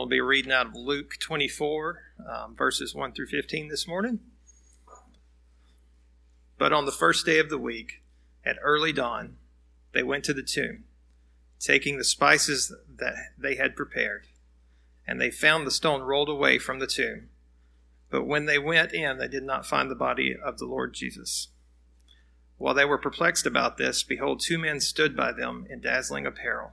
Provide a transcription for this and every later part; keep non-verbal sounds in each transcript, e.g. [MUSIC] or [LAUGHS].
We'll be reading out of Luke 24, um, verses 1 through 15 this morning. But on the first day of the week, at early dawn, they went to the tomb, taking the spices that they had prepared. And they found the stone rolled away from the tomb. But when they went in, they did not find the body of the Lord Jesus. While they were perplexed about this, behold, two men stood by them in dazzling apparel.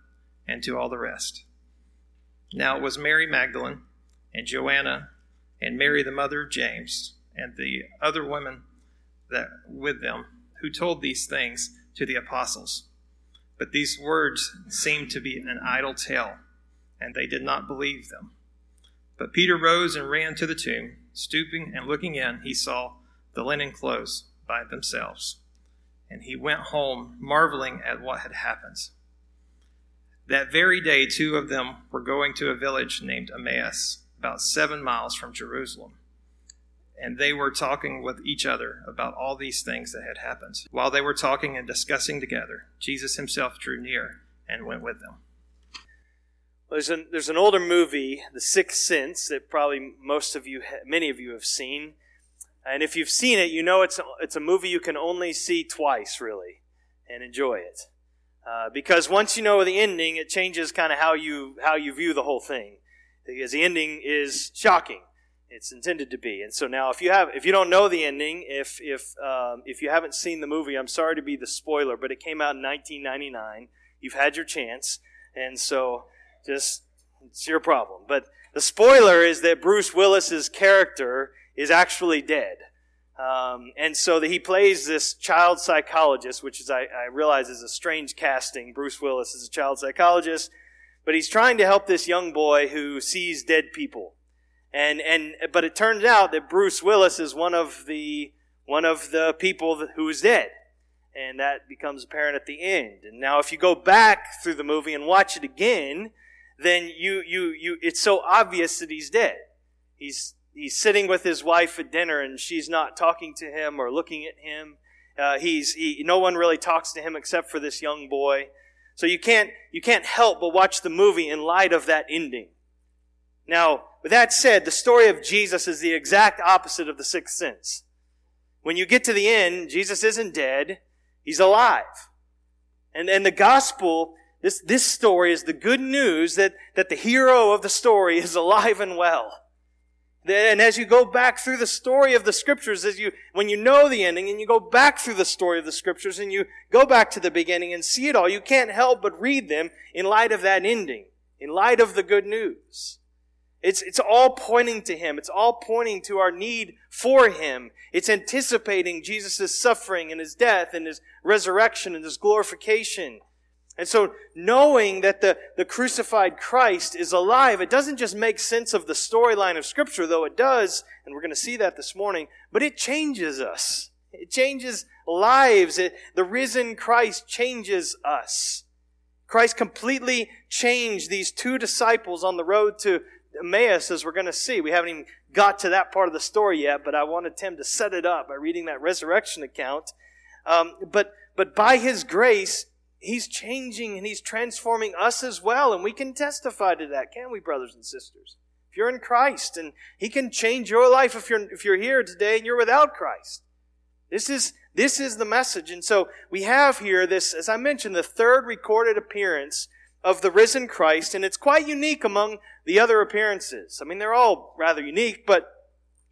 and to all the rest. Now it was Mary Magdalene and Joanna and Mary the mother of James and the other women that with them who told these things to the apostles. But these words seemed to be an idle tale, and they did not believe them. But Peter rose and ran to the tomb. Stooping and looking in, he saw the linen clothes by themselves. And he went home, marveling at what had happened. That very day, two of them were going to a village named Emmaus, about seven miles from Jerusalem. And they were talking with each other about all these things that had happened. While they were talking and discussing together, Jesus himself drew near and went with them. There's, an, there's an older movie, The Sixth Sense, that probably most of you, many of you have seen. And if you've seen it, you know it's, it's a movie you can only see twice, really, and enjoy it. Uh, because once you know the ending, it changes kind of how you how you view the whole thing. Because the ending is shocking, it's intended to be. And so now, if you have if you don't know the ending, if if um, if you haven't seen the movie, I'm sorry to be the spoiler, but it came out in 1999. You've had your chance, and so just it's your problem. But the spoiler is that Bruce Willis's character is actually dead. Um, and so that he plays this child psychologist, which is I, I, realize is a strange casting. Bruce Willis is a child psychologist, but he's trying to help this young boy who sees dead people. And and but it turns out that Bruce Willis is one of the one of the people who is dead, and that becomes apparent at the end. And now, if you go back through the movie and watch it again, then you you you it's so obvious that he's dead. He's he's sitting with his wife at dinner and she's not talking to him or looking at him. Uh, he's he, no one really talks to him except for this young boy. So you can't you can't help but watch the movie in light of that ending. Now, with that said, the story of Jesus is the exact opposite of the sixth sense. When you get to the end, Jesus isn't dead; he's alive. And and the gospel this this story is the good news that that the hero of the story is [LAUGHS] alive and well. And as you go back through the story of the scriptures, as you, when you know the ending and you go back through the story of the scriptures and you go back to the beginning and see it all, you can't help but read them in light of that ending, in light of the good news. It's, it's all pointing to Him. It's all pointing to our need for Him. It's anticipating Jesus' suffering and His death and His resurrection and His glorification. And so knowing that the, the crucified Christ is alive, it doesn't just make sense of the storyline of Scripture, though it does, and we're going to see that this morning, but it changes us. It changes lives. It, the risen Christ changes us. Christ completely changed these two disciples on the road to Emmaus, as we're going to see. We haven't even got to that part of the story yet, but I wanted Tim to set it up by reading that resurrection account. Um, but, but by His grace, He's changing and He's transforming us as well. And we can testify to that, can we, brothers and sisters? If you're in Christ, and He can change your life if you're, if you're here today and you're without Christ. This is, this is the message. And so we have here this, as I mentioned, the third recorded appearance of the risen Christ, and it's quite unique among the other appearances. I mean, they're all rather unique, but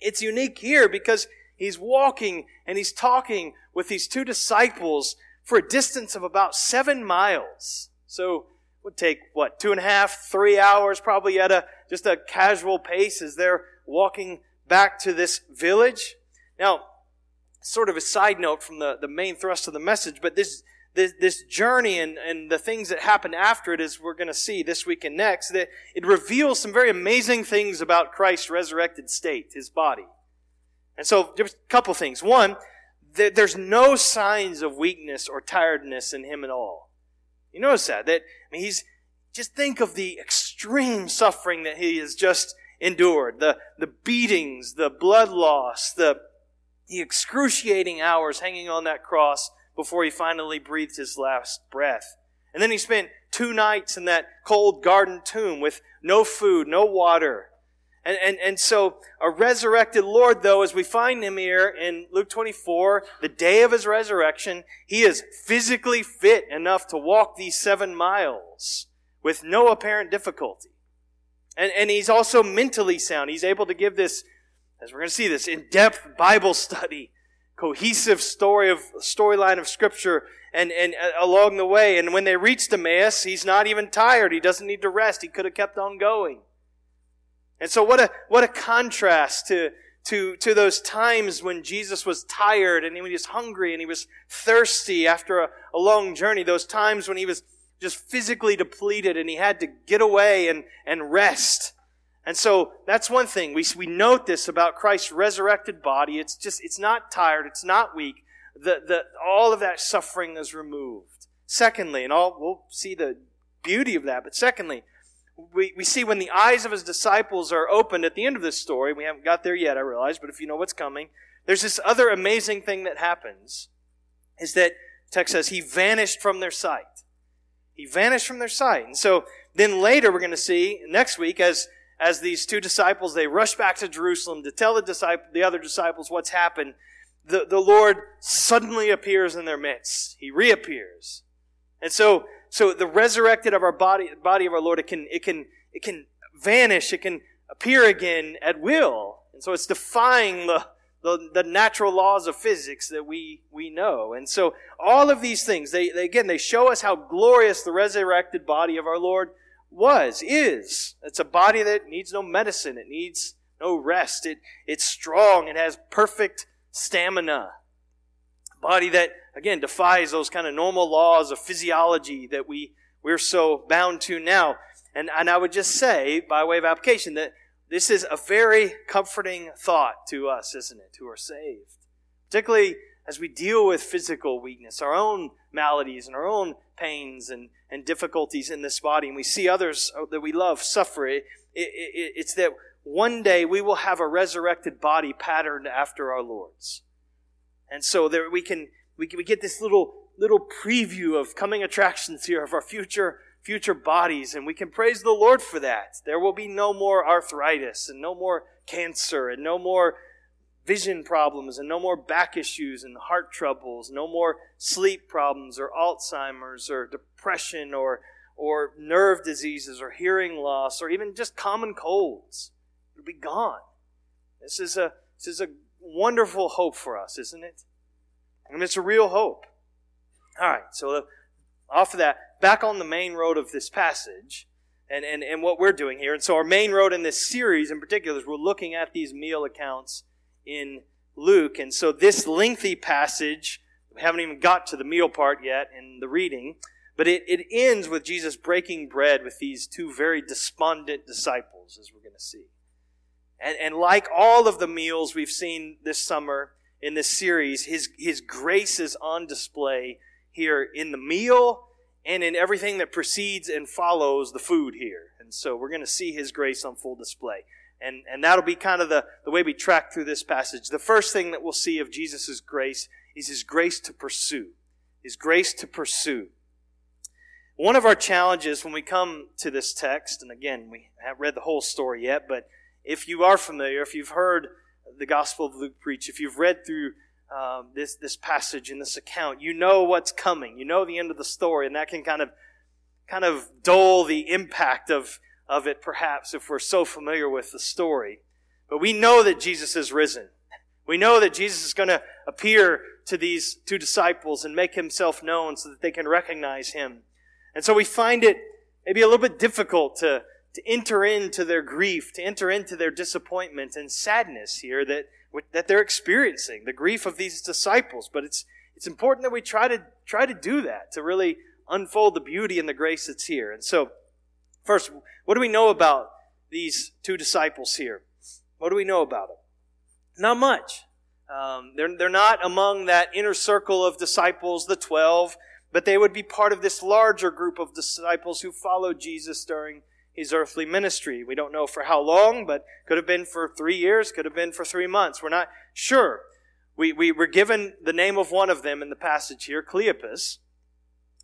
it's unique here because he's walking and he's talking with these two disciples for a distance of about seven miles. So it would take, what, two and a half, three hours probably at a, just a casual pace as they're walking back to this village. Now, sort of a side note from the, the main thrust of the message, but this, this, this journey and, and the things that happen after it, as we're going to see this week and next, that it reveals some very amazing things about Christ's resurrected state, his body. And so, just a couple things. One, there's no signs of weakness or tiredness in him at all. You notice that? That I mean, he's just think of the extreme suffering that he has just endured, the the beatings, the blood loss, the the excruciating hours hanging on that cross before he finally breathed his last breath. And then he spent two nights in that cold garden tomb with no food, no water, and, and, and so a resurrected Lord, though, as we find him here in Luke 24, the day of his resurrection, he is physically fit enough to walk these seven miles with no apparent difficulty. And, and he's also mentally sound. He's able to give this, as we're going to see this, in-depth Bible study, cohesive story of, storyline of scripture and, and uh, along the way. And when they reach Emmaus, he's not even tired. He doesn't need to rest. He could have kept on going. And so what a, what a contrast to, to, to those times when Jesus was tired and he was hungry and he was thirsty after a, a long journey. Those times when he was just physically depleted and he had to get away and, and rest. And so that's one thing. We, we note this about Christ's resurrected body. It's just, it's not tired. It's not weak. The, the, all of that suffering is removed. Secondly, and all, we'll see the beauty of that, but secondly, we, we see when the eyes of his disciples are opened at the end of this story, we haven't got there yet, I realize, but if you know what's coming, there's this other amazing thing that happens, is that text says he vanished from their sight. He vanished from their sight. And so then later we're going to see next week as as these two disciples they rush back to Jerusalem to tell the disciple the other disciples what's happened, the, the Lord suddenly appears in their midst. He reappears. And so so the resurrected of our body, body of our Lord, it can, it can, it can vanish, it can appear again at will. And so it's defying the, the, the natural laws of physics that we, we know. And so all of these things, they, they again, they show us how glorious the resurrected body of our Lord was, is. It's a body that needs no medicine. It needs no rest. It, it's strong. It has perfect stamina. Body that again, defies those kind of normal laws of physiology that we, we're so bound to now. And, and I would just say, by way of application, that this is a very comforting thought to us, isn't it, who are saved? Particularly as we deal with physical weakness, our own maladies and our own pains and, and difficulties in this body, and we see others oh, that we love suffer. It, it, it, it's that one day we will have a resurrected body patterned after our Lord's. And so there we can we, we get this little little preview of coming attractions here of our future future bodies. And we can praise the lord for that. There will be no more arthritis and no more cancer and no more vision problems and no more back issues and heart troubles. No more sleep problems or alzheimer's or depression or or nerve diseases or hearing loss or even just common colds. It'll be gone. This is a this is a wonderful hope for us isn't it and it's a real hope. All right, so uh, off of that, back on the main road of this passage, and, and, and what we're doing here. And so, our main road in this series in particular is we're looking at these meal accounts in Luke. And so, this lengthy passage, we haven't even got to the meal part yet in the reading, but it, it ends with Jesus breaking bread with these two very despondent disciples, as we're going to see. And, and like all of the meals we've seen this summer, in this series, his, his grace is on display here in the meal and in everything that precedes and follows the food here. And so we're going to see his grace on full display. And, and that'll be kind of the, the way we track through this passage. The first thing that we'll see of Jesus' grace is his grace to pursue. His grace to pursue. One of our challenges when we come to this text, and again, we haven't read the whole story yet, but if you are familiar, if you've heard the Gospel of Luke preach, if you've read through um, this this passage in this account, you know what's coming. You know the end of the story, and that can kind of kind of dull the impact of of it, perhaps, if we're so familiar with the story. But we know that Jesus is risen. We know that Jesus is going to appear to these two disciples and make himself known so that they can recognize him. And so we find it maybe a little bit difficult to to enter into their grief, to enter into their disappointment and sadness here that, that they're experiencing, the grief of these disciples. But it's, it's important that we try to try to do that to really unfold the beauty and the grace that's here. And so, first, what do we know about these two disciples here? What do we know about them? Not much. Um, they're, they're not among that inner circle of disciples, the 12, but they would be part of this larger group of disciples who followed Jesus during his earthly ministry. We don't know for how long, but could have been for three years, could have been for three months. We're not sure. We, we were given the name of one of them in the passage here, Cleopas.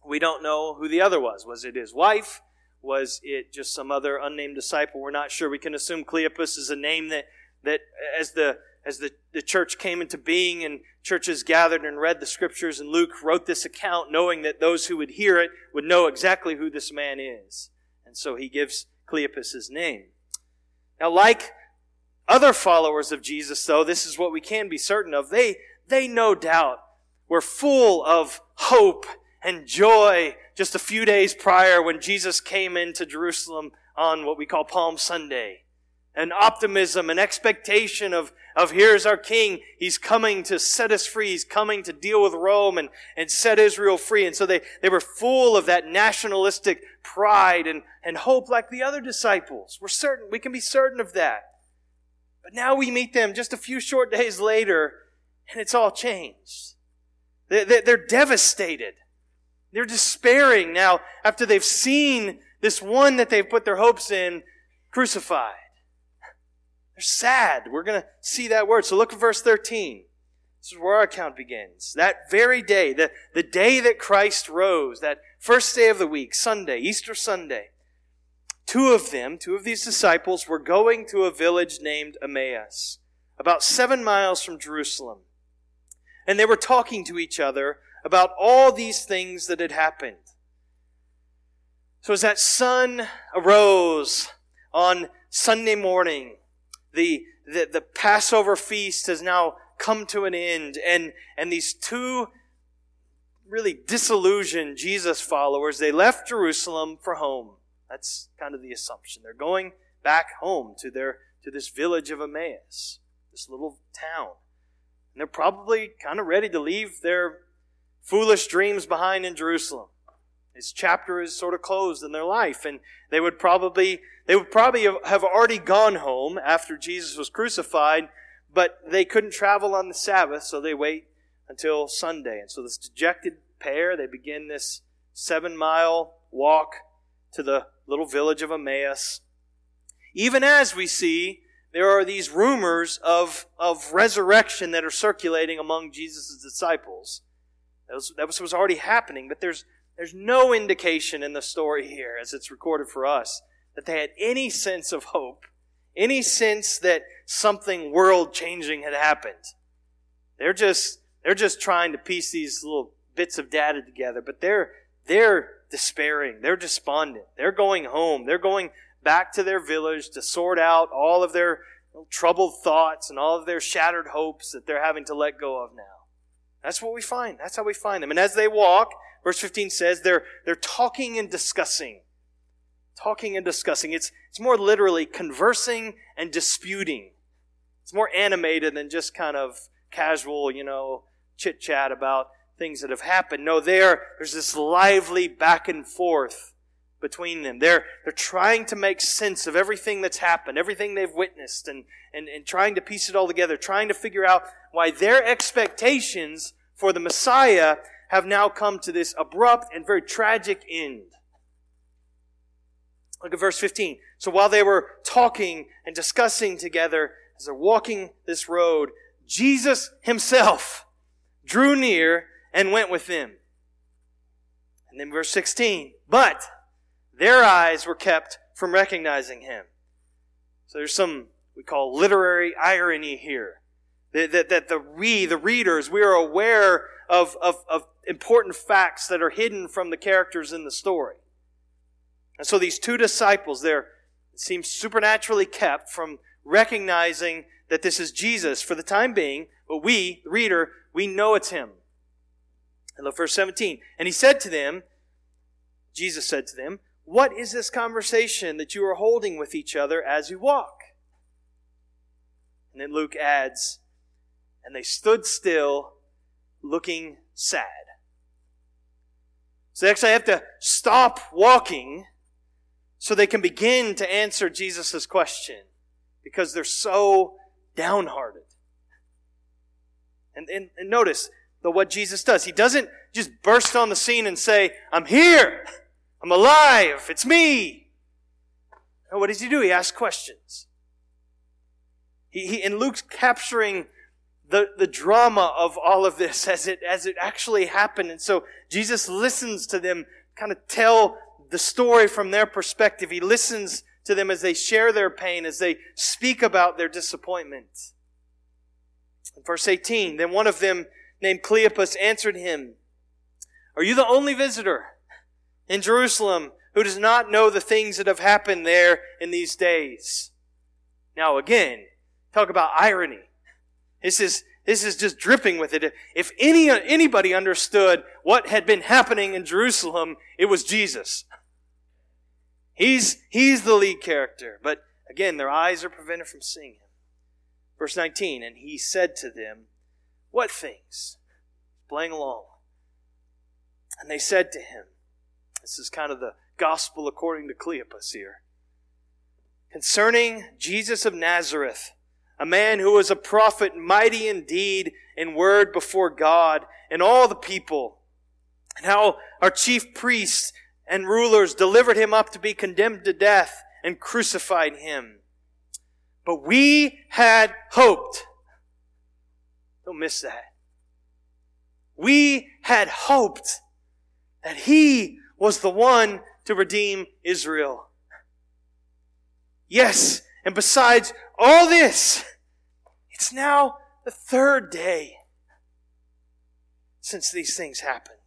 We don't know who the other was. Was it his wife? Was it just some other unnamed disciple? We're not sure. We can assume Cleopas is a name that, that as the as the, the church came into being and churches gathered and read the scriptures, and Luke wrote this account knowing that those who would hear it would know exactly who this man is. And so he gives Cleopas his name. Now, like other followers of Jesus, though, this is what we can be certain of. They, they no doubt were full of hope and joy just a few days prior when Jesus came into Jerusalem on what we call Palm Sunday and optimism and expectation of, of here's our king. He's coming to set us free. He's coming to deal with Rome and, and set Israel free. And so they, they were full of that nationalistic pride and, and hope like the other disciples. We're certain, we can be certain of that. But now we meet them just a few short days later and it's all changed. They, they, they're devastated. They're despairing now after they've seen this one that they've put their hopes in crucified. They're sad. We're going to see that word. So look at verse 13. This is where our account begins. That very day, the, the day that Christ rose, that first day of the week, Sunday, Easter Sunday, two of them, two of these disciples, were going to a village named Emmaus, about seven miles from Jerusalem. And they were talking to each other about all these things that had happened. So as that sun arose on Sunday morning, the, the, the Passover feast has now come to an end, and, and these two really disillusioned Jesus followers, they left Jerusalem for home. That's kind of the assumption. They're going back home to their to this village of Emmaus, this little town. And they're probably kind of ready to leave their foolish dreams behind in Jerusalem. This chapter is sort of closed in their life, and they would probably they would probably have already gone home after Jesus was crucified, but they couldn't travel on the Sabbath, so they wait until Sunday. And so this dejected pair, they begin this seven mile walk to the little village of Emmaus. Even as we see, there are these rumors of, of resurrection that are circulating among Jesus' disciples. That was, that was already happening, but there's there's no indication in the story here, as it's recorded for us, that they had any sense of hope, any sense that something world changing had happened. They're just, they're just trying to piece these little bits of data together, but they're, they're despairing. They're despondent. They're going home. They're going back to their village to sort out all of their troubled thoughts and all of their shattered hopes that they're having to let go of now. That's what we find. That's how we find them. And as they walk, Verse 15 says they're, they're talking and discussing. Talking and discussing. It's, it's more literally conversing and disputing. It's more animated than just kind of casual, you know, chit chat about things that have happened. No, there, there's this lively back and forth between them. They're, they're trying to make sense of everything that's happened, everything they've witnessed, and, and, and trying to piece it all together, trying to figure out why their expectations for the Messiah have now come to this abrupt and very tragic end. Look at verse 15. So while they were talking and discussing together as they're walking this road, Jesus himself drew near and went with them. And then verse 16. But their eyes were kept from recognizing him. So there's some we call literary irony here. That, that, that the we, the readers, we are aware of, of, of important facts that are hidden from the characters in the story. And so these two disciples, they're, it seems supernaturally kept from recognizing that this is Jesus for the time being, but we, the reader, we know it's him. And look, verse 17. And he said to them, Jesus said to them, What is this conversation that you are holding with each other as you walk? And then Luke adds, And they stood still, looking sad. So they actually have to stop walking so they can begin to answer Jesus' question because they're so downhearted. And, and, and notice the, what Jesus does. He doesn't just burst on the scene and say, I'm here. I'm alive. It's me. What does he do? He asks questions. He, he, and Luke's capturing the, the drama of all of this as it, as it actually happened. And so Jesus listens to them kind of tell the story from their perspective. He listens to them as they share their pain, as they speak about their disappointment. In verse 18, then one of them named Cleopas answered him, Are you the only visitor in Jerusalem who does not know the things that have happened there in these days? Now again, talk about irony. This is, this is just dripping with it. If any, anybody understood what had been happening in Jerusalem, it was Jesus. He's, he's the lead character. But again, their eyes are prevented from seeing him. Verse 19, and he said to them, What things? Playing along. And they said to him, This is kind of the gospel according to Cleopas here. Concerning Jesus of Nazareth, a man who was a prophet, mighty indeed in word before God and all the people, and how our chief priests and rulers delivered him up to be condemned to death and crucified him. But we had hoped. Don't miss that. We had hoped that he was the one to redeem Israel. Yes, and besides all this, it's now the third day since these things happened.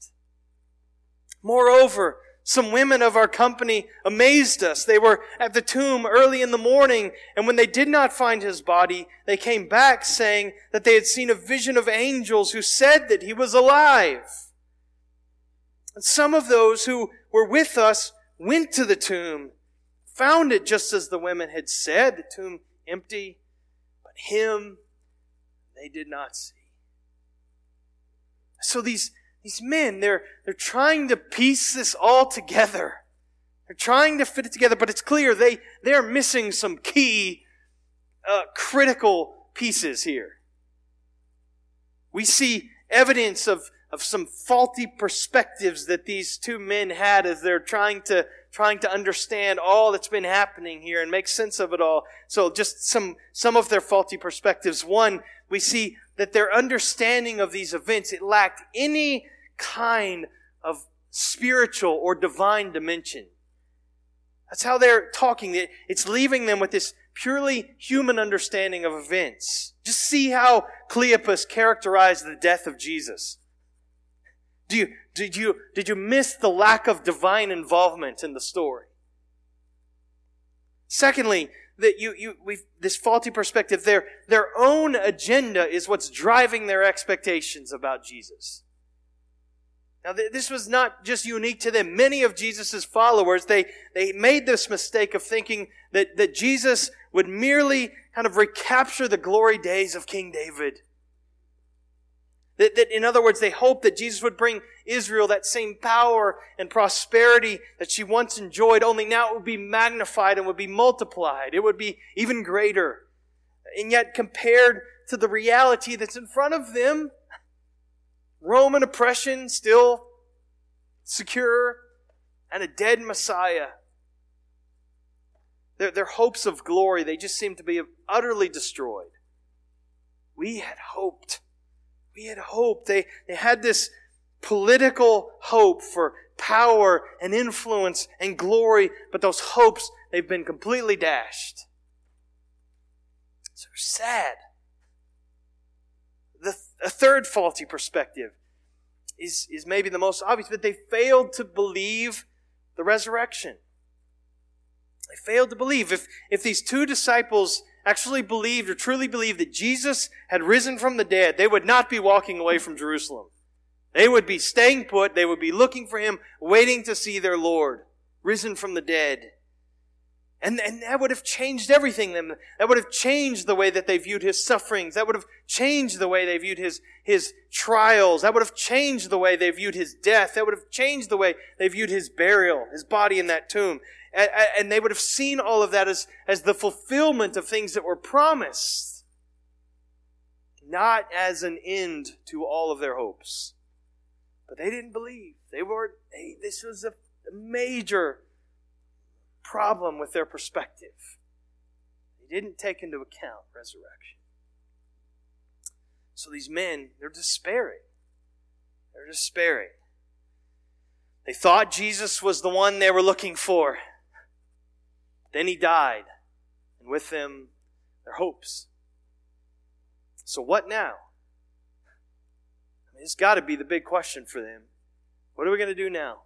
Moreover, some women of our company amazed us. They were at the tomb early in the morning, and when they did not find his body, they came back saying that they had seen a vision of angels who said that he was alive. And some of those who were with us went to the tomb, found it just as the women had said, the tomb empty, but him they did not see. So these these men, they're, they're trying to piece this all together. They're trying to fit it together, but it's clear they, they're missing some key, uh, critical pieces here. We see evidence of, of some faulty perspectives that these two men had as they're trying to, trying to understand all that's been happening here and make sense of it all. So just some, some of their faulty perspectives. One, we see that their understanding of these events, it lacked any kind of spiritual or divine dimension. That's how they're talking. It's leaving them with this purely human understanding of events. Just see how Cleopas characterized the death of Jesus. Do you, did you, did you miss the lack of divine involvement in the story? Secondly, that you, you, we've, this faulty perspective, their, their own agenda is what's driving their expectations about Jesus. Now, this was not just unique to them. Many of Jesus' followers, they, they made this mistake of thinking that, that Jesus would merely kind of recapture the glory days of King David. That, that, in other words, they hoped that Jesus would bring Israel that same power and prosperity that she once enjoyed, only now it would be magnified and would be multiplied. It would be even greater. And yet, compared to the reality that's in front of them, Roman oppression still secure, and a dead Messiah. Their, their hopes of glory, they just seem to be utterly destroyed. We had hoped. We had hope. They, they had this political hope for power and influence and glory, but those hopes, they've been completely dashed. So sad. The, a third faulty perspective is, is maybe the most obvious, but they failed to believe the resurrection. They failed to believe. If, if these two disciples actually believed or truly believed that Jesus had risen from the dead, they would not be walking away from Jerusalem. They would be staying put. They would be looking for him, waiting to see their Lord risen from the dead. And, and that would have changed everything. That would have changed the way that they viewed his sufferings. That would have changed the way they viewed his, his trials. That would have changed the way they viewed his death. That would have changed the way they viewed his burial, his body in that tomb. And, they would have seen all of that as, as the fulfillment of things that were promised, not as an end to all of their hopes. But they didn't believe. They were, this was a major problem with their perspective. They didn't take into account resurrection. So these men, they're despairing. They're despairing. They thought Jesus was the one they were looking for. Then he died, and with them, their hopes. So, what now? I mean, it's got to be the big question for them. What are we going to do now?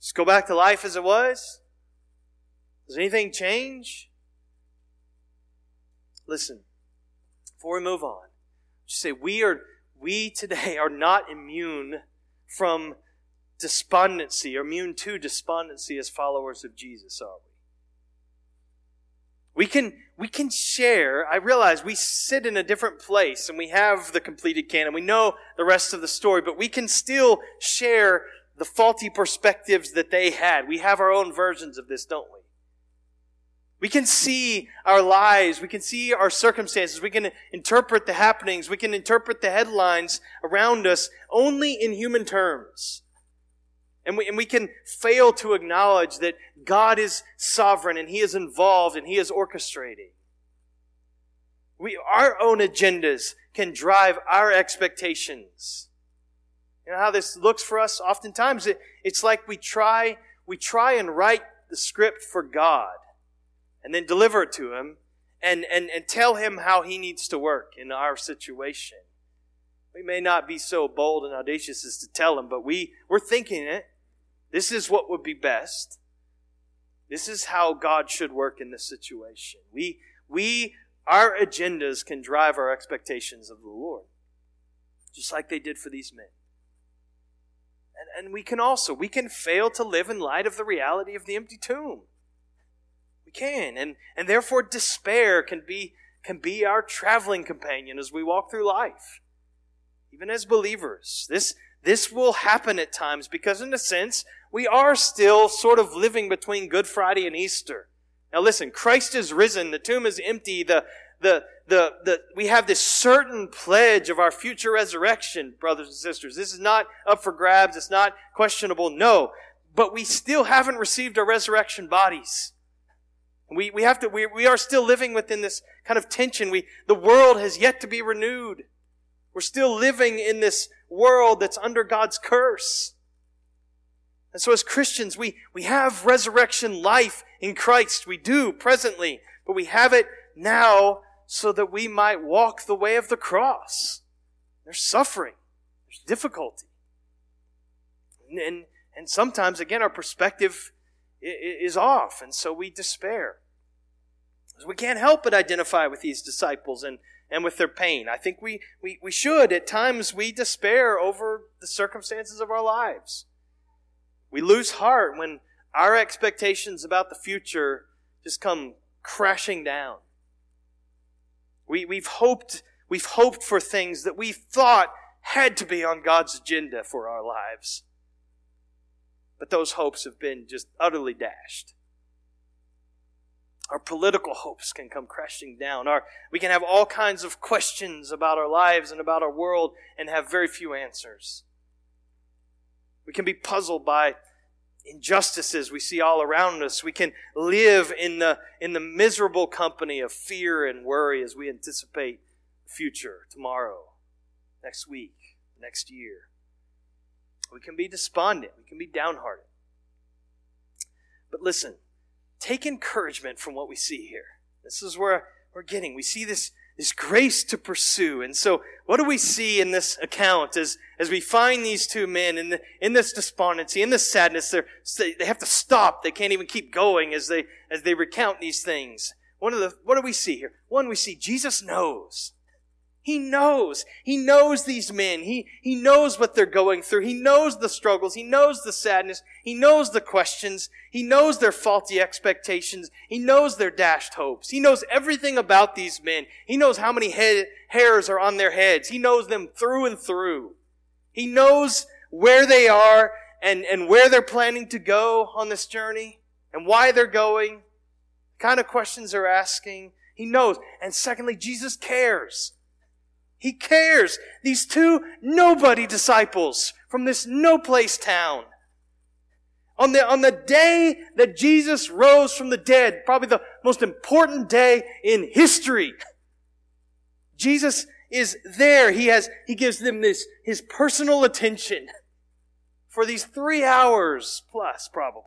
Just go back to life as it was? Does anything change? Listen, before we move on, just say we are we today are not immune from despondency or immune to despondency as followers of Jesus, are we? We can, we can share. I realize we sit in a different place and we have the completed canon. We know the rest of the story, but we can still share the faulty perspectives that they had. We have our own versions of this, don't we? We can see our lives. We can see our circumstances. We can interpret the happenings. We can interpret the headlines around us only in human terms. And we, and we can fail to acknowledge that God is sovereign and He is involved and He is orchestrating. We, our own agendas can drive our expectations. You know how this looks for us? Oftentimes it, it's like we try, we try and write the script for God and then deliver it to Him and, and, and tell Him how He needs to work in our situation. We may not be so bold and audacious as to tell Him, but we, we're thinking it. This is what would be best. This is how God should work in this situation. We, we, our agendas can drive our expectations of the Lord, just like they did for these men. And, and we can also, we can fail to live in light of the reality of the empty tomb. We can. And, and therefore despair can be, can be our traveling companion as we walk through life. Even as believers. This, this will happen at times because in a sense, we are still sort of living between Good Friday and Easter. Now listen, Christ is risen, the tomb is empty, the, the, the, the, we have this certain pledge of our future resurrection, brothers and sisters. This is not up for grabs. It's not questionable. No. But we still haven't received our resurrection bodies. We, we have to, we, we are still living within this kind of tension. We, the world has yet to be renewed. We're still living in this world that's under God's curse. And so as Christians, we, we have resurrection life in Christ. We do presently, but we have it now so that we might walk the way of the cross. There's suffering. There's difficulty. And, and, and sometimes, again, our perspective is off, and so we despair. We can't help but identify with these disciples and, and with their pain. I think we, we, we should. At times, we despair over the circumstances of our lives. We lose heart when our expectations about the future just come crashing down. We, we've hoped, we've hoped for things that we thought had to be on God's agenda for our lives. But those hopes have been just utterly dashed. Our political hopes can come crashing down. Our, we can have all kinds of questions about our lives and about our world and have very few answers. We can be puzzled by injustices we see all around us. We can live in the, in the miserable company of fear and worry as we anticipate the future, tomorrow, next week, next year. We can be despondent. We can be downhearted. But listen, take encouragement from what we see here. This is where we're getting. We see this is grace to pursue. And so, what do we see in this account as, as we find these two men in, the, in this despondency, in this sadness? They're, they have to stop. They can't even keep going as they, as they recount these things. One of the, what do we see here? One, we see Jesus knows. He knows. He knows these men. He, he knows what they're going through. He knows the struggles. He knows the sadness. He knows the questions. He knows their faulty expectations. He knows their dashed hopes. He knows everything about these men. He knows how many head, hairs are on their heads. He knows them through and through. He knows where they are and, and where they're planning to go on this journey and why they're going, the kind of questions they're asking. He knows. And secondly, Jesus cares. He cares. These two nobody disciples from this no place town. On the, on the day that Jesus rose from the dead, probably the most important day in history, Jesus is there. He has, he gives them this, his personal attention for these three hours plus, probably.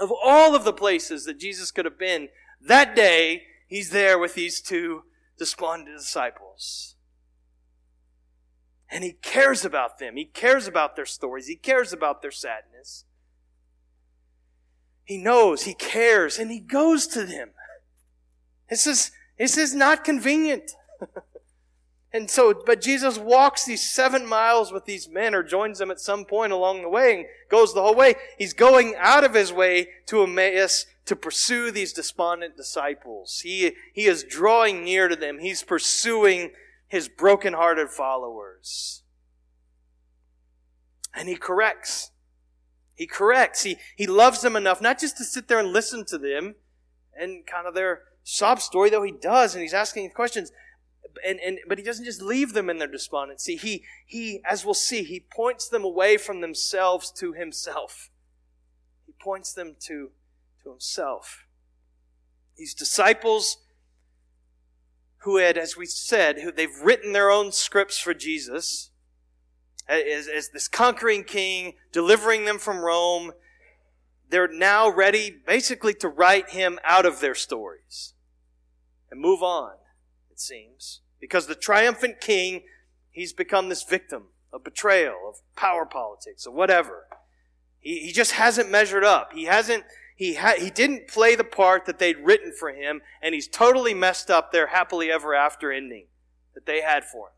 Of all of the places that Jesus could have been, that day, he's there with these two despondent disciples. And he cares about them. He cares about their stories. He cares about their sadness. He knows, he cares, and he goes to them. This is, this is not convenient. [LAUGHS] and so, but Jesus walks these seven miles with these men or joins them at some point along the way and goes the whole way. He's going out of his way to Emmaus to pursue these despondent disciples. He, he is drawing near to them. He's pursuing his broken-hearted followers. And he corrects. He corrects. He, he loves them enough not just to sit there and listen to them and kind of their sob story, though he does, and he's asking questions. And, and, but he doesn't just leave them in their despondency. He, he, as we'll see, he points them away from themselves to himself. He points them to to himself. These disciples who had, as we said, who they've written their own scripts for Jesus as, as this conquering king, delivering them from Rome. They're now ready basically to write him out of their stories and move on, it seems. Because the triumphant king, he's become this victim of betrayal, of power politics, of whatever. He, he just hasn't measured up. He hasn't he, ha- he didn't play the part that they'd written for him, and he's totally messed up their happily ever after ending that they had for him.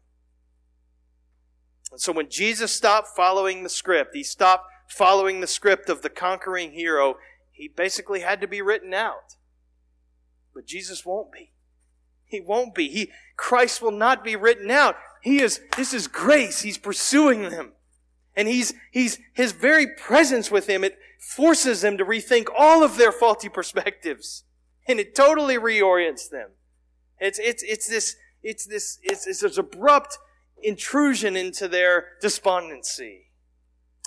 And so when Jesus stopped following the script, he stopped following the script of the conquering hero, he basically had to be written out. But Jesus won't be. He won't be. He, Christ will not be written out. He is, this is grace. He's pursuing them. And he's, he's, his very presence with him, it forces them to rethink all of their faulty perspectives. And it totally reorients them. It's, it's, it's this, it's this, it's, it's this abrupt intrusion into their despondency.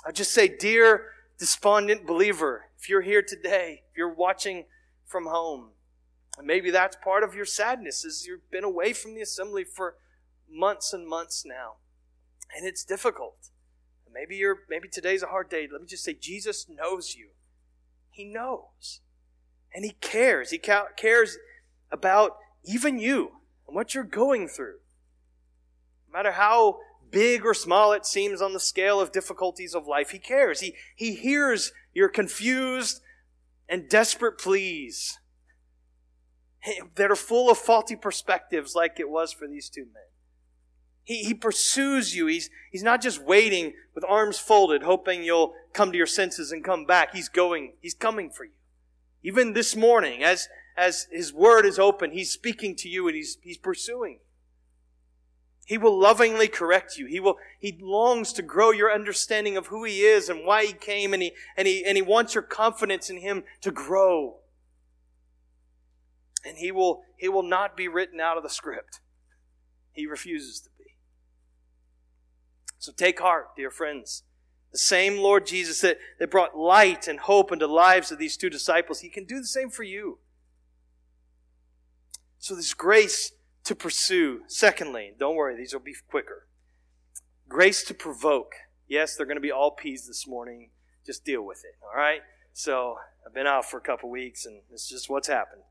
I just say, dear despondent believer, if you're here today, if you're watching from home, and maybe that's part of your sadness is you've been away from the assembly for months and months now. And it's difficult. Maybe you're maybe today's a hard day. Let me just say Jesus knows you. He knows. And he cares. He cares about even you and what you're going through. No matter how big or small it seems on the scale of difficulties of life, he cares. He, he hears your confused and desperate pleas [LAUGHS] that are full of faulty perspectives, like it was for these two men. He, he pursues you. He's, he's not just waiting with arms folded, hoping you'll come to your senses and come back. He's going, he's coming for you. Even this morning, as, as his word is open, he's speaking to you and he's, he's pursuing. He will lovingly correct you. He will, he longs to grow your understanding of who he is and why he came and he, and he, and he wants your confidence in him to grow. And he will, he will not be written out of the script. He refuses to so take heart, dear friends. The same Lord Jesus that, that brought light and hope into the lives of these two disciples, He can do the same for you. So there's grace to pursue. Secondly, don't worry, these will be quicker. Grace to provoke. Yes, they're going to be all P's this morning. Just deal with it, all right? So I've been out for a couple weeks, and it's just what's happened.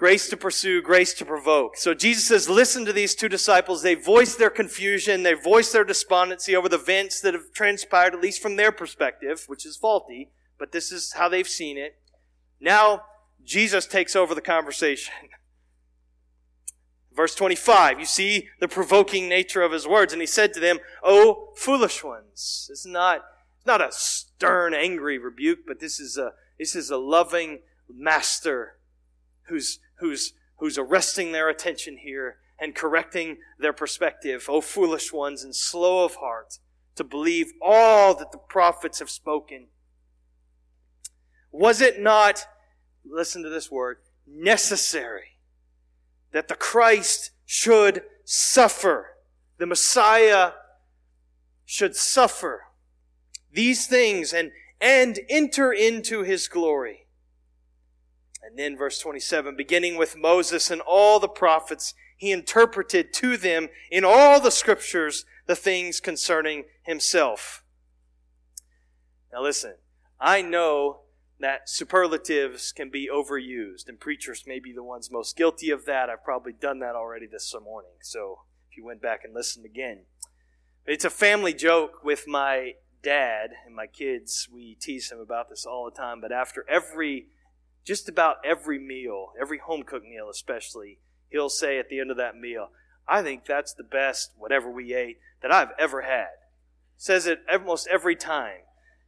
Grace to pursue, grace to provoke. So Jesus says, listen to these two disciples. They voice their confusion. They voice their despondency over the events that have transpired, at least from their perspective, which is faulty, but this is how they've seen it. Now, Jesus takes over the conversation. [LAUGHS] Verse 25, you see the provoking nature of his words. And he said to them, O foolish ones. It's not, it's not a stern, angry rebuke, but this is a, this is a loving master who's, who's, who's arresting their attention here and correcting their perspective. O foolish ones and slow of heart to believe all that the prophets have spoken. Was it not, listen to this word, necessary that the Christ should suffer? The Messiah should suffer these things and, and enter into his glory. And then verse 27, beginning with Moses and all the prophets, he interpreted to them in all the scriptures the things concerning himself. Now listen, I know that superlatives can be overused, and preachers may be the ones most guilty of that. I've probably done that already this morning, so if you went back and listened again. It's a family joke with my dad and my kids. We tease him about this all the time, but after every, just about every meal, every home cooked meal especially, he'll say at the end of that meal, I think that's the best whatever we ate that I've ever had. Says it almost every time.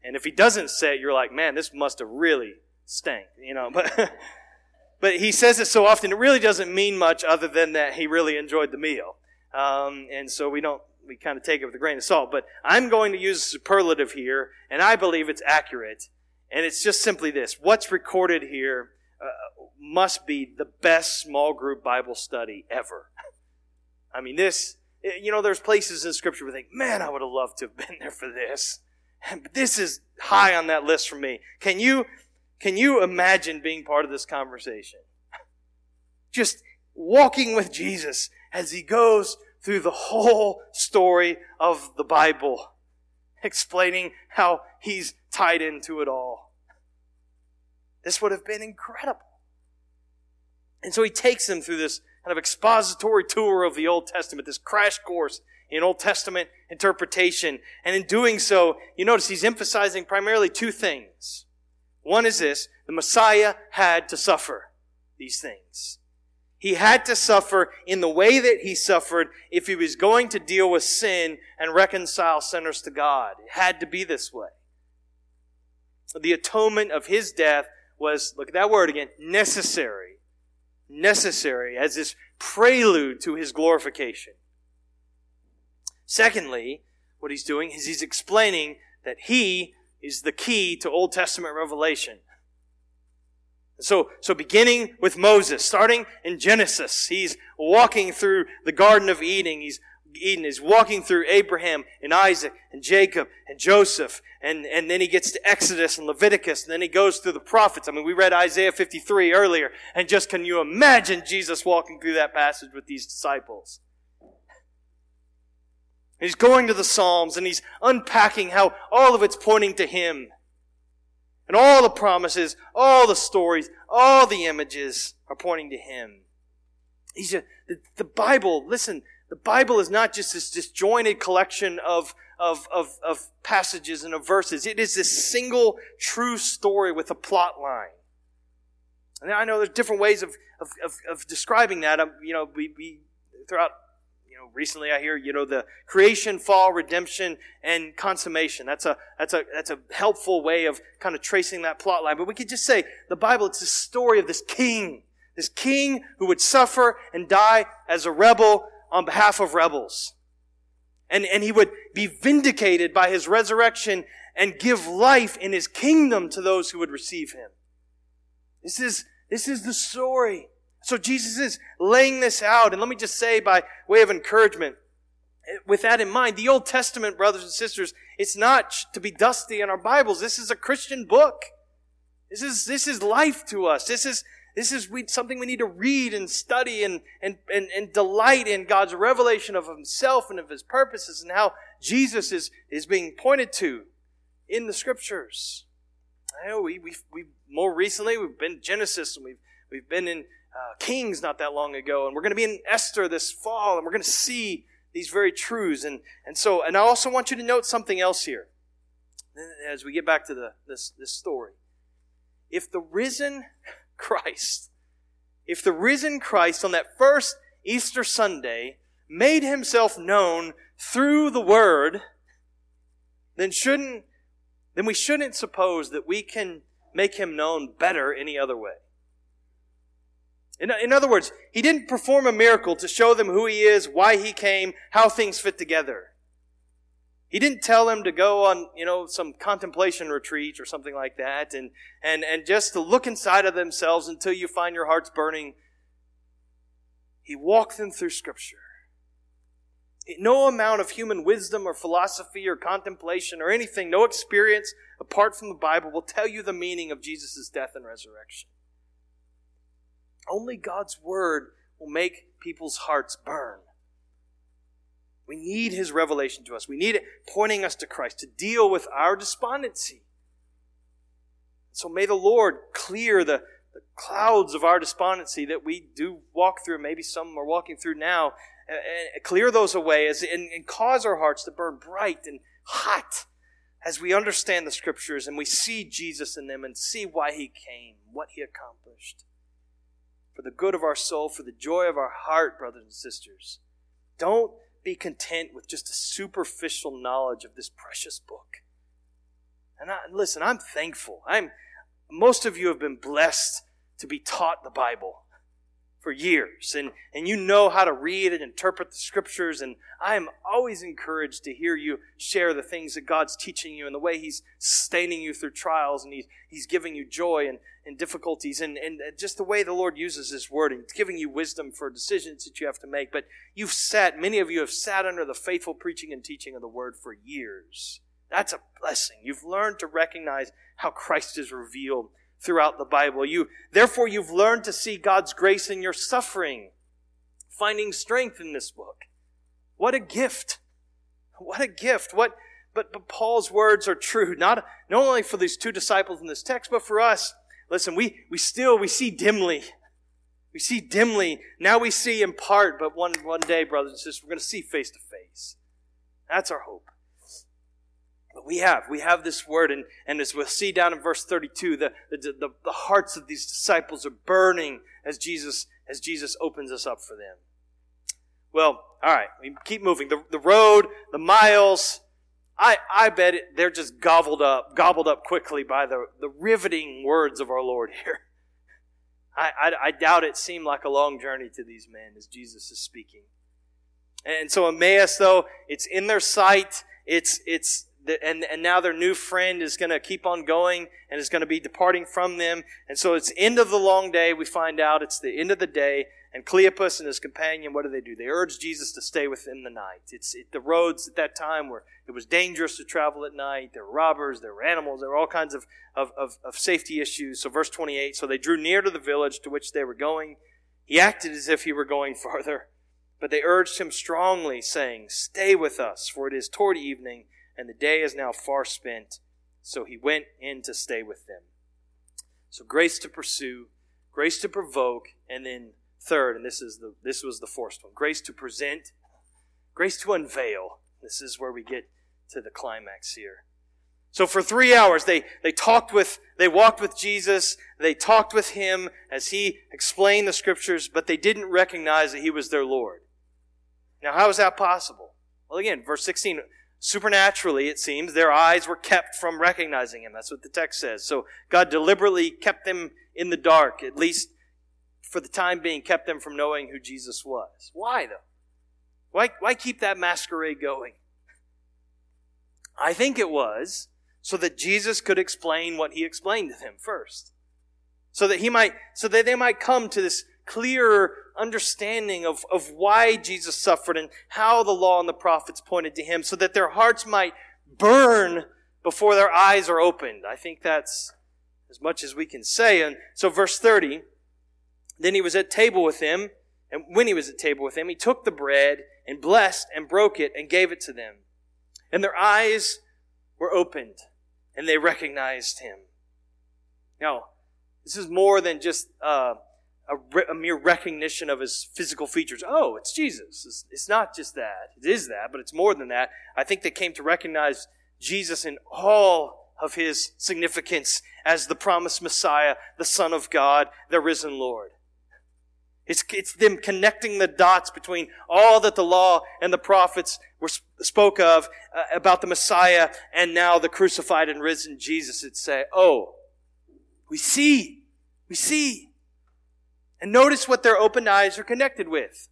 And if he doesn't say it, you're like, man, this must have really stank, you know. [LAUGHS] But but he says it so often, it really doesn't mean much other than that he really enjoyed the meal. Um, and so we don't we kind of take it with a grain of salt. But I'm going to use superlative here, and I believe it's accurate. And it's just simply this: what's recorded here uh, must be the best small group Bible study ever. [LAUGHS] I mean, this. You know, there's places in Scripture where I think, man, I would have loved to have been there for this. [LAUGHS] But this is high on that list for me. Can you, can you imagine being part of this conversation? [LAUGHS] Just walking with Jesus as he goes through the whole story of the Bible, explaining how he's tied into it all. This would have been incredible. And so he takes them through this kind of expository tour of the Old Testament, this crash course in Old Testament interpretation. And in doing so, you notice he's emphasizing primarily two things. One is this, the Messiah had to suffer these things. He had to suffer in the way that he suffered if he was going to deal with sin and reconcile sinners to God. It had to be this way. The atonement of his death was, look at that word again, necessary. Necessary as this prelude to his glorification. Secondly, what he's doing is he's explaining that he is the key to Old Testament revelation. So, so beginning with Moses, starting in Genesis, he's walking through the Garden of Eden. He's Eden is walking through Abraham and Isaac and Jacob and Joseph. And, and then he gets to Exodus and Leviticus. And then he goes through the prophets. I mean, we read Isaiah 53 earlier. And just can you imagine Jesus walking through that passage with these disciples? he's going to the Psalms and he's unpacking how all of it's pointing to him. And all the promises, all the stories, all the images are pointing to him. He's a, the, the Bible, listen, the Bible is not just this disjointed collection of, of, of, of passages and of verses. It is this single true story with a plot line. And I know there's different ways of, of, of, of describing that. Um, you know, we, we, throughout recently I hear, you know, the creation, fall, redemption, and consummation. That's a, that's a, that's a helpful way of kind of tracing that plot line. But we could just say the Bible, it's the story of this king, this king who would suffer and die as a rebel on behalf of rebels. And, and he would be vindicated by his resurrection and give life in his kingdom to those who would receive him. This is, this is the story. So Jesus is laying this out. And let me just say, by way of encouragement, with that in mind, the Old Testament, brothers and sisters, it's not to be dusty in our Bibles. This is a Christian book. This is, this is life to us. This is, this is we, something we need to read and study and, and, and, and delight in God's revelation of Himself and of His purposes and how Jesus is, is being pointed to in the Scriptures. I know we, we, we more recently, we've been Genesis and we've, we've been in Kings not that long ago, and we're going to be in Esther this fall, and we're going to see these very truths. And, and so, and I also want you to note something else here as we get back to the, this, this story. If the risen [LAUGHS] Christ, if the risen Christ on that first Easter Sunday made himself known through the Word, then shouldn't then we shouldn't suppose that we can make him known better any other way. In, in other words, he didn't perform a miracle to show them who he is, why he came, how things fit together. He didn't tell them to go on, you know, some contemplation retreat or something like that and, and, and just to look inside of themselves until you find your hearts burning. He walked them through Scripture. No amount of human wisdom or philosophy or contemplation or anything, no experience apart from the Bible will tell you the meaning of Jesus' death and resurrection. Only God's Word will make people's hearts burn. We need His revelation to us. We need it pointing us to Christ to deal with our despondency. So may the Lord clear the, the clouds of our despondency that we do walk through. Maybe some are walking through now. And, and clear those away as, and, and cause our hearts to burn bright and hot as we understand the Scriptures and we see Jesus in them and see why He came, what He accomplished for the good of our soul, for the joy of our heart, brothers and sisters. Don't be content with just a superficial knowledge of this precious book. And I, listen, I'm thankful. I'm most of you have been blessed to be taught the Bible for years. And, and you know how to read and interpret the scriptures. And i am always encouraged to hear you share the things that god's teaching you and the way he's sustaining you through trials and he's, he's giving you joy and, and difficulties and, and just the way the lord uses his word. And giving you wisdom for decisions that you have to make. But you've sat many of you have sat under the faithful preaching and teaching of the word for years. That's a blessing. You've learned to recognize how christ is revealed throughout the Bible. You, therefore, you've learned to see God's grace in your suffering, finding strength in this book. What a gift! What a gift! What, but, but Paul's words are true, not, not only for these two disciples in this text, but for us. Listen, we, we still, we see dimly. We see dimly. Now we see in part, but one, one day, brothers and sisters, we're going to see face to face. That's our hope. But we have, we have this word, and, and as we'll see down in verse 32, the, the, the, the hearts of these disciples are burning as Jesus, as Jesus opens us up for them. Well, all right, we keep moving. The, the road, the miles, I, I bet it, they're just gobbled up, gobbled up quickly by the, the riveting words of our Lord here. I, I, I doubt it seemed like a long journey to these men as Jesus is speaking. And so Emmaus, though, it's in their sight. It's, it's, and, and now their new friend is going to keep on going and is going to be departing from them. And so it's end of the long day. We find out it's the end of the day. And Cleopas and his companion, what do they do? They urge Jesus to stay with them the night. It's it, the roads at that time were it was dangerous to travel at night. There were robbers, there were animals, there were all kinds of, of, of, of safety issues. So verse 28, so they drew near to the village to which they were going. He acted as if he were going [LAUGHS] farther, but they urged him strongly, saying, Stay with us, for it is toward evening and the day is now far spent. So he went in to stay with them. So grace to pursue, grace to provoke, and then third, and this is the this was the fourth one, grace to present, grace to unveil. This is where we get to the climax here. So for three hours they, they talked with they walked with Jesus, they talked with him as he explained the scriptures, but they didn't recognize that he was their Lord. Now how is that possible? Well again, verse 16 Supernaturally, it seems, their eyes were kept from recognizing him. That's what the text says. So God deliberately kept them in the dark, at least for the time being, kept them from knowing who Jesus was. Why, though? Why, why keep that masquerade going? I think it was so that Jesus could explain what he explained to them first. So that he might, so that they might come to this clearer understanding of, of why Jesus suffered and how the law and the prophets pointed to him so that their hearts might burn before their eyes are opened. I think that's as much as we can say. And so verse 30, then he was at table with them, and when he was at table with them, he took the bread and blessed and broke it and gave it to them. And their eyes were opened and they recognized him. Now, this is more than just uh, a, re- a, mere recognition of his physical features. Oh, it's Jesus. It's, it's not just that. It is that, but it's more than that. I think they came to recognize Jesus in all of his significance as the promised Messiah, the Son of God, the risen Lord. It's, it's them connecting the dots between all that the law and the prophets were spoke of uh, about the Messiah and now the crucified and risen Jesus. It's say, oh, we see, we see. And notice what their open eyes are connected with.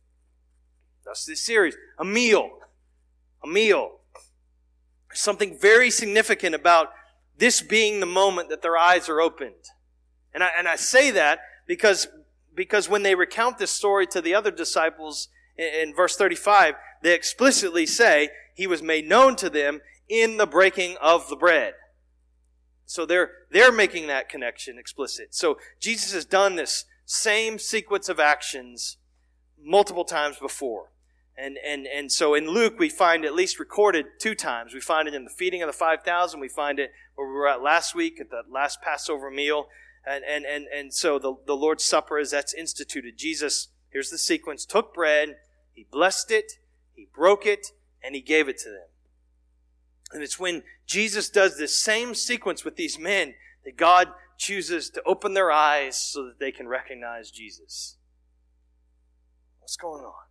That's this series. A meal. A meal. Something very significant about this being the moment that their eyes are opened. And I, and I say that because because when they recount this story to the other disciples in, in verse 35, they explicitly say he was made known to them in the breaking of the bread. So they're, they're making that connection explicit. So Jesus has done this same sequence of actions multiple times before. And, and, and so in Luke, we find at least recorded two times. We find it in the feeding of the 5,000. We find it where we were at last week at the last Passover meal. And, and, and, and so the, the Lord's Supper, is that's instituted, Jesus, here's the sequence, took bread, he blessed it, he broke it, and he gave it to them. And it's when Jesus does this same sequence with these men that God chooses to open their eyes so that they can recognize Jesus. What's going on?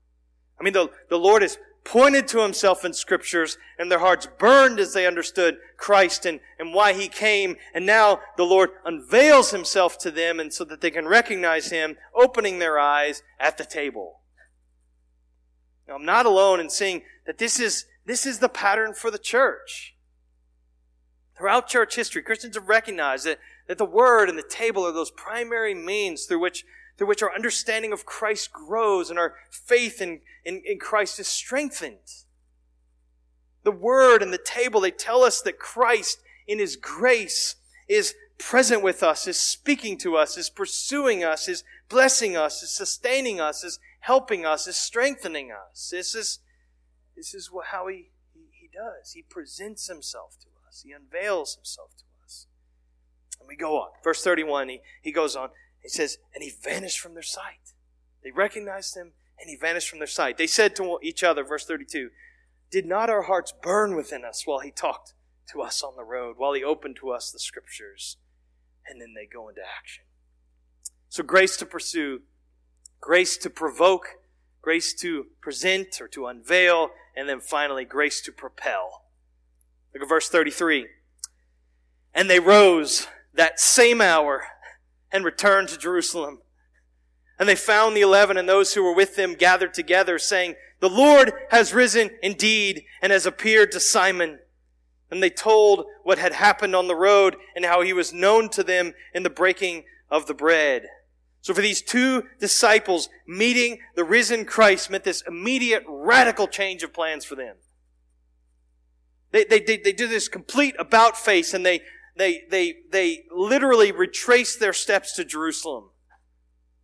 I mean, the, the Lord is pointed to himself in scriptures and their hearts burned as they understood Christ and, and why he came. And now the Lord unveils himself to them and so that they can recognize him, opening their eyes at the table. Now, I'm not alone in seeing that this is, this is the pattern for the church. Throughout church history, Christians have recognized that, that the word and the table are those primary means through which through which our understanding of Christ grows and our faith in, in, in Christ is strengthened. The Word and the table, they tell us that Christ, in His grace, is present with us, is speaking to us, is pursuing us, is blessing us, is sustaining us, is helping us, is strengthening us. This is, this is how he, he, he does. He presents Himself to us, He unveils Himself to us. We go on. Verse 31, he, he goes on. He says, and he vanished from their sight. They recognized him and he vanished from their sight. They said to each other, verse 32, Did not our hearts burn within us while he talked to us on the road, while he opened to us the scriptures? And then they go into action. So grace to pursue, grace to provoke, grace to present or to unveil, and then finally grace to propel. Look at verse 33. And they rose that same hour and returned to Jerusalem. And they found the eleven and those who were with them gathered together, saying, The Lord has risen indeed and has appeared to Simon. And they told what had happened on the road and how he was known to them in the breaking of the bread. So for these two disciples, meeting the risen Christ meant this immediate radical change of plans for them. They, they, they, they do this complete about face and they, they, they, they literally retrace their steps to Jerusalem.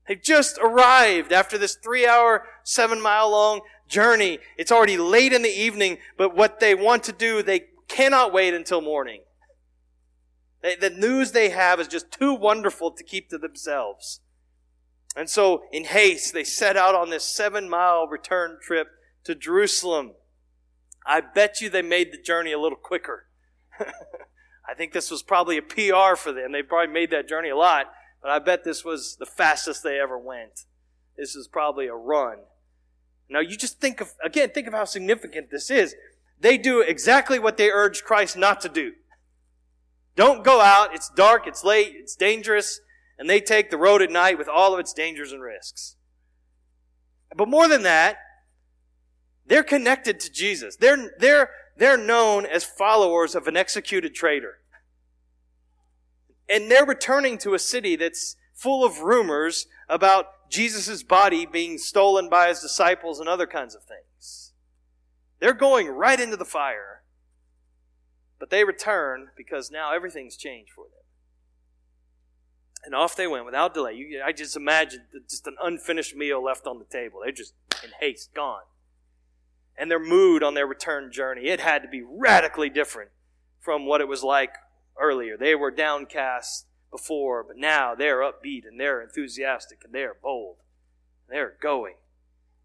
They've just arrived after this three hour, seven mile long journey. It's already late in the evening, but what they want to do, they cannot wait until morning. They, the news they have is just too wonderful to keep to themselves. And so, in haste, they set out on this seven mile return trip to Jerusalem. I bet you they made the journey a little quicker. [LAUGHS] I think this was probably a PR for them. They probably made that journey a lot, but I bet this was the fastest they ever went. This is probably a run. Now you just think of, again, think of how significant this is. They do exactly what they urged Christ not to do. Don't go out. It's dark. It's late. It's dangerous. And they take the road at night with all of its dangers and risks. But more than that, they're connected to Jesus. They're, they're, they're known as followers of an executed traitor. And they're returning to a city that's full of rumors about Jesus' body being stolen by his disciples and other kinds of things. They're going right into the fire. But they return because now everything's changed for them. And off they went without delay. You, I just imagine just an unfinished meal left on the table. They're just in haste, gone and their mood on their return journey. It had to be radically different from what it was like earlier. They were downcast before, but now they're upbeat and they're enthusiastic and they're bold. They're going.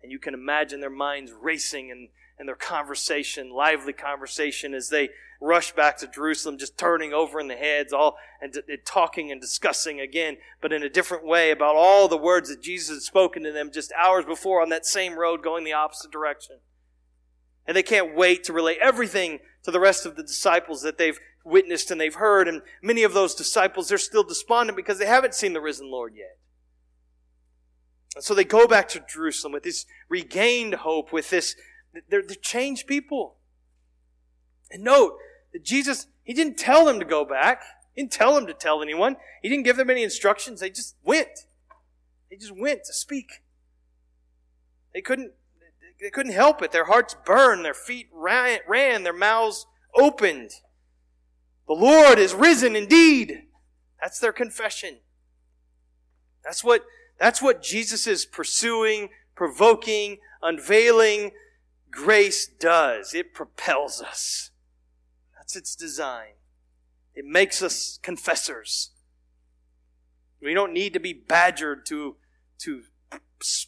And you can imagine their minds racing and, and their conversation, lively conversation, as they rush back to Jerusalem, just turning over in the heads, all and, and talking and discussing again, but in a different way about all the words that Jesus had spoken to them just hours before on that same road going the opposite direction. And they can't wait to relay everything to the rest of the disciples that they've witnessed and they've heard. And many of those disciples, they're still despondent because they haven't seen the risen Lord yet. And so they go back to Jerusalem with this regained hope, with this, they're, they're changed people. And note that Jesus, He didn't tell them to go back. He didn't tell them to tell anyone. He didn't give them any instructions. They just went. They just went to speak. They couldn't, they couldn't help it. Their hearts burned. Their feet ran, ran their mouths opened. The Lord is risen indeed. That's their confession. That's what, that's what Jesus is pursuing, provoking, unveiling grace does. It propels us. That's its design. It makes us confessors. We don't need to be badgered to, to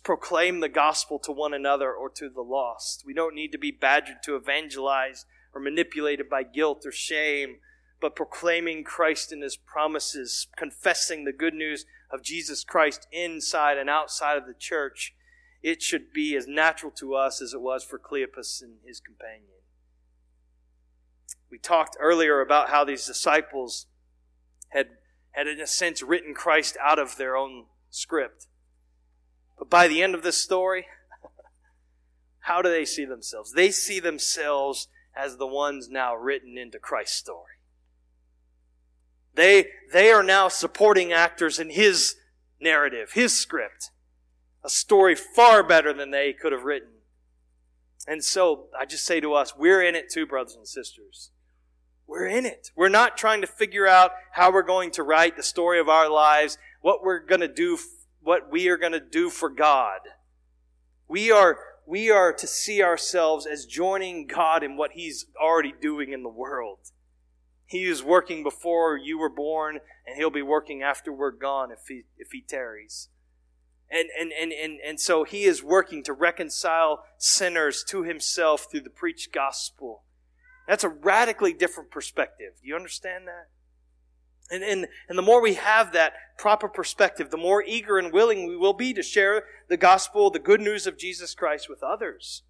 proclaim the gospel to one another or to the lost. We don't need to be badgered to evangelize or manipulated by guilt or shame but proclaiming Christ and his promises, confessing the good news of Jesus Christ inside and outside of the church, it should be as natural to us as it was for Cleopas and his companion. We talked earlier about how these disciples had, had in a sense, written Christ out of their own script. But by the end of this story, [LAUGHS] how do they see themselves? They see themselves as the ones now written into Christ's story. They, they are now supporting actors in his narrative, his script. A story far better than they could have written. And so I just say to us, we're in it too, brothers and sisters. We're in it. We're not trying to figure out how we're going to write the story of our lives, what we're going to do, what we are going to do for God. We are, we are to see ourselves as joining God in what He's already doing in the world. He is working before you were born, and he'll be working after we're gone if he, if he tarries. And, and, and, and, and so he is working to reconcile sinners to himself through the preached gospel. That's a radically different perspective. Do you understand that? And, and, and the more we have that proper perspective, the more eager and willing we will be to share the gospel, the good news of Jesus Christ with others.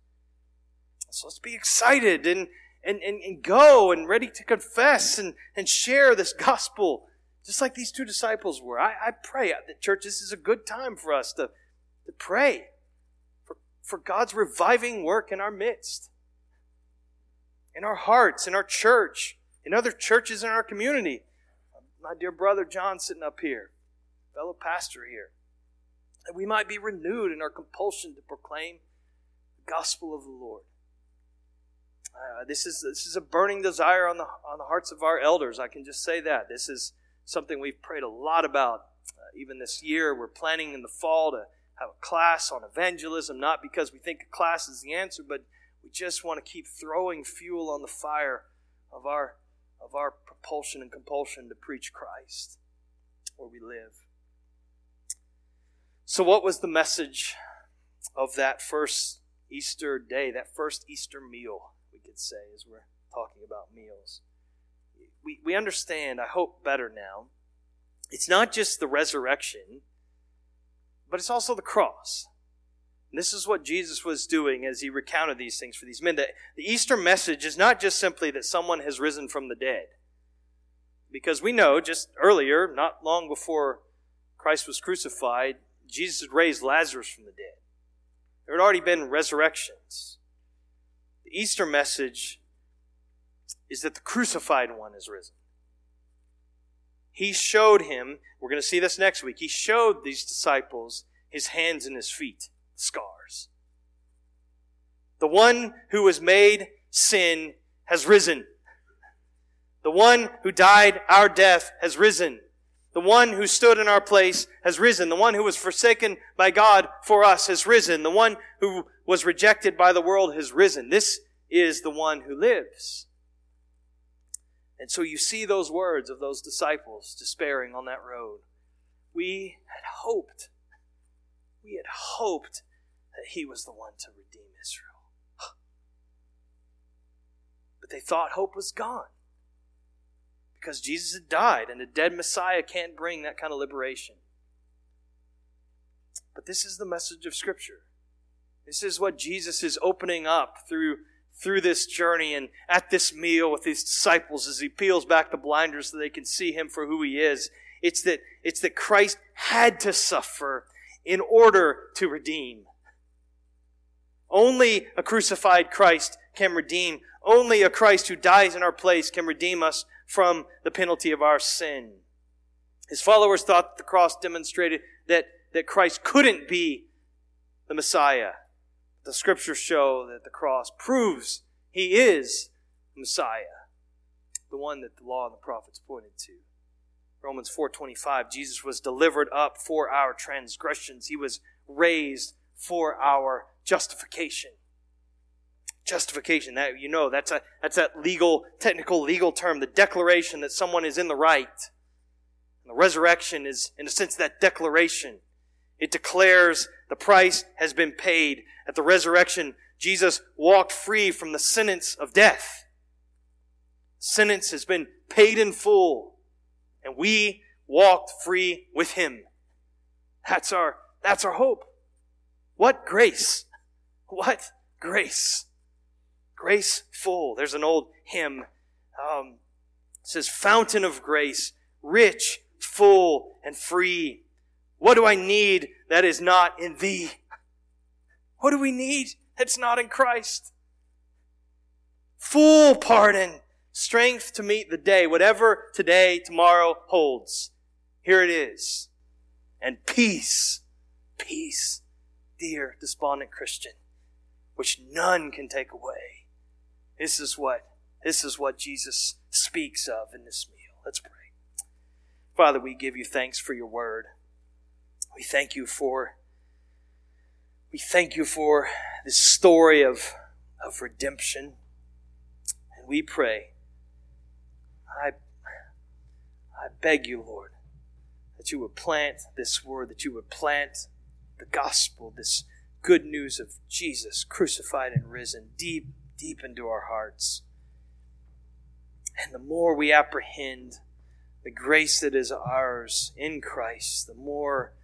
So let's be excited and, and, and, and go and ready to confess and, and share this gospel, just like these two disciples were. I, I pray uh, that church, this is a good time for us to, to pray for, for God's reviving work in our midst, in our hearts, in our church, in other churches in our community. My dear brother John sitting up here, fellow pastor here, that we might be renewed in our compulsion to proclaim the gospel of the Lord. Uh, this is this is a burning desire on the on the hearts of our elders. I can just say that this is something we've prayed a lot about. Uh, even this year, we're planning in the fall to have a class on evangelism, not because we think a class is the answer, but we just want to keep throwing fuel on the fire of our of our propulsion and compulsion to preach Christ where we live. So, what was the message of that first Easter day, that first Easter meal? We could say as we're talking about meals. We, we understand, I hope, better now. It's not just the resurrection, but it's also the cross. And this is what Jesus was doing as he recounted these things for these men. That the Easter message is not just simply that someone has risen from the dead. Because we know just earlier, not long before Christ was crucified, Jesus had raised Lazarus from the dead. There had already been resurrections. The Easter message is that the crucified one is risen. He showed him, we're going to see this next week, he showed these disciples his hands and his feet, scars. The one who was made sin has risen. The one who died our death has risen. The one who stood in our place has risen. The one who was forsaken by God for us has risen. The one who was rejected by the world has risen. This is the one who lives. And so you see those words of those disciples despairing on that road. We had hoped, we had hoped that he was the one to redeem Israel. [SIGHS] But they thought hope was gone. Because Jesus had died, and a dead Messiah can't bring that kind of liberation. But this is the message of Scripture. This is what Jesus is opening up through, through this journey and at this meal with his disciples as he peels back the blinders so they can see him for who he is. It's that, it's that Christ had to suffer in order to redeem. Only a crucified Christ can redeem. Only a Christ who dies in our place can redeem us from the penalty of our sin. His followers thought the cross demonstrated that, that Christ couldn't be the Messiah. The scriptures show that the cross proves he is Messiah, the one that the law and the prophets pointed to. Romans 4:25 Jesus was delivered up for our transgressions. He was raised for our justification. Justification, that you know, that's a that's that legal, technical legal term, the declaration that someone is in the right. And the resurrection is, in a sense, that declaration. It declares the price has been paid. At the resurrection, Jesus walked free from the sentence of death. Sentence has been paid in full, and we walked free with him. That's our, that's our hope. What grace! What grace! Grace full. There's an old hymn. Um, it says, Fountain of grace, rich, full, and free. What do I need that is not in thee? What do we need that's not in Christ? Full pardon, strength to meet the day, whatever today, tomorrow holds. Here it is. And peace, peace, dear despondent Christian, which none can take away. This is what this is what Jesus speaks of in this meal. Let's pray. Father, we give you thanks for your word. We thank you for we thank you for this story of, of redemption. And we pray. I I beg you, Lord, that you would plant this word, that you would plant the gospel, this good news of Jesus crucified and risen deep deep into our hearts. And the more we apprehend the grace that is ours in Christ, the more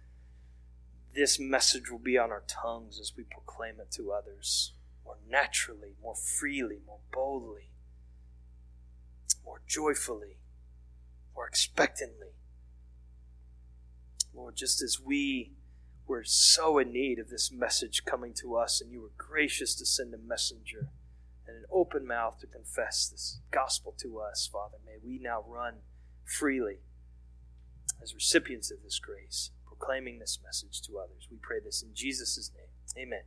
this message will be on our tongues as we proclaim it to others more naturally, more freely, more boldly, more joyfully, more expectantly. Lord, just as we were so in need of this message coming to us, and you were gracious to send a messenger and an open mouth to confess this gospel to us, Father. May we now run freely as recipients of this grace, proclaiming this message to others. We pray this in Jesus' name. Amen.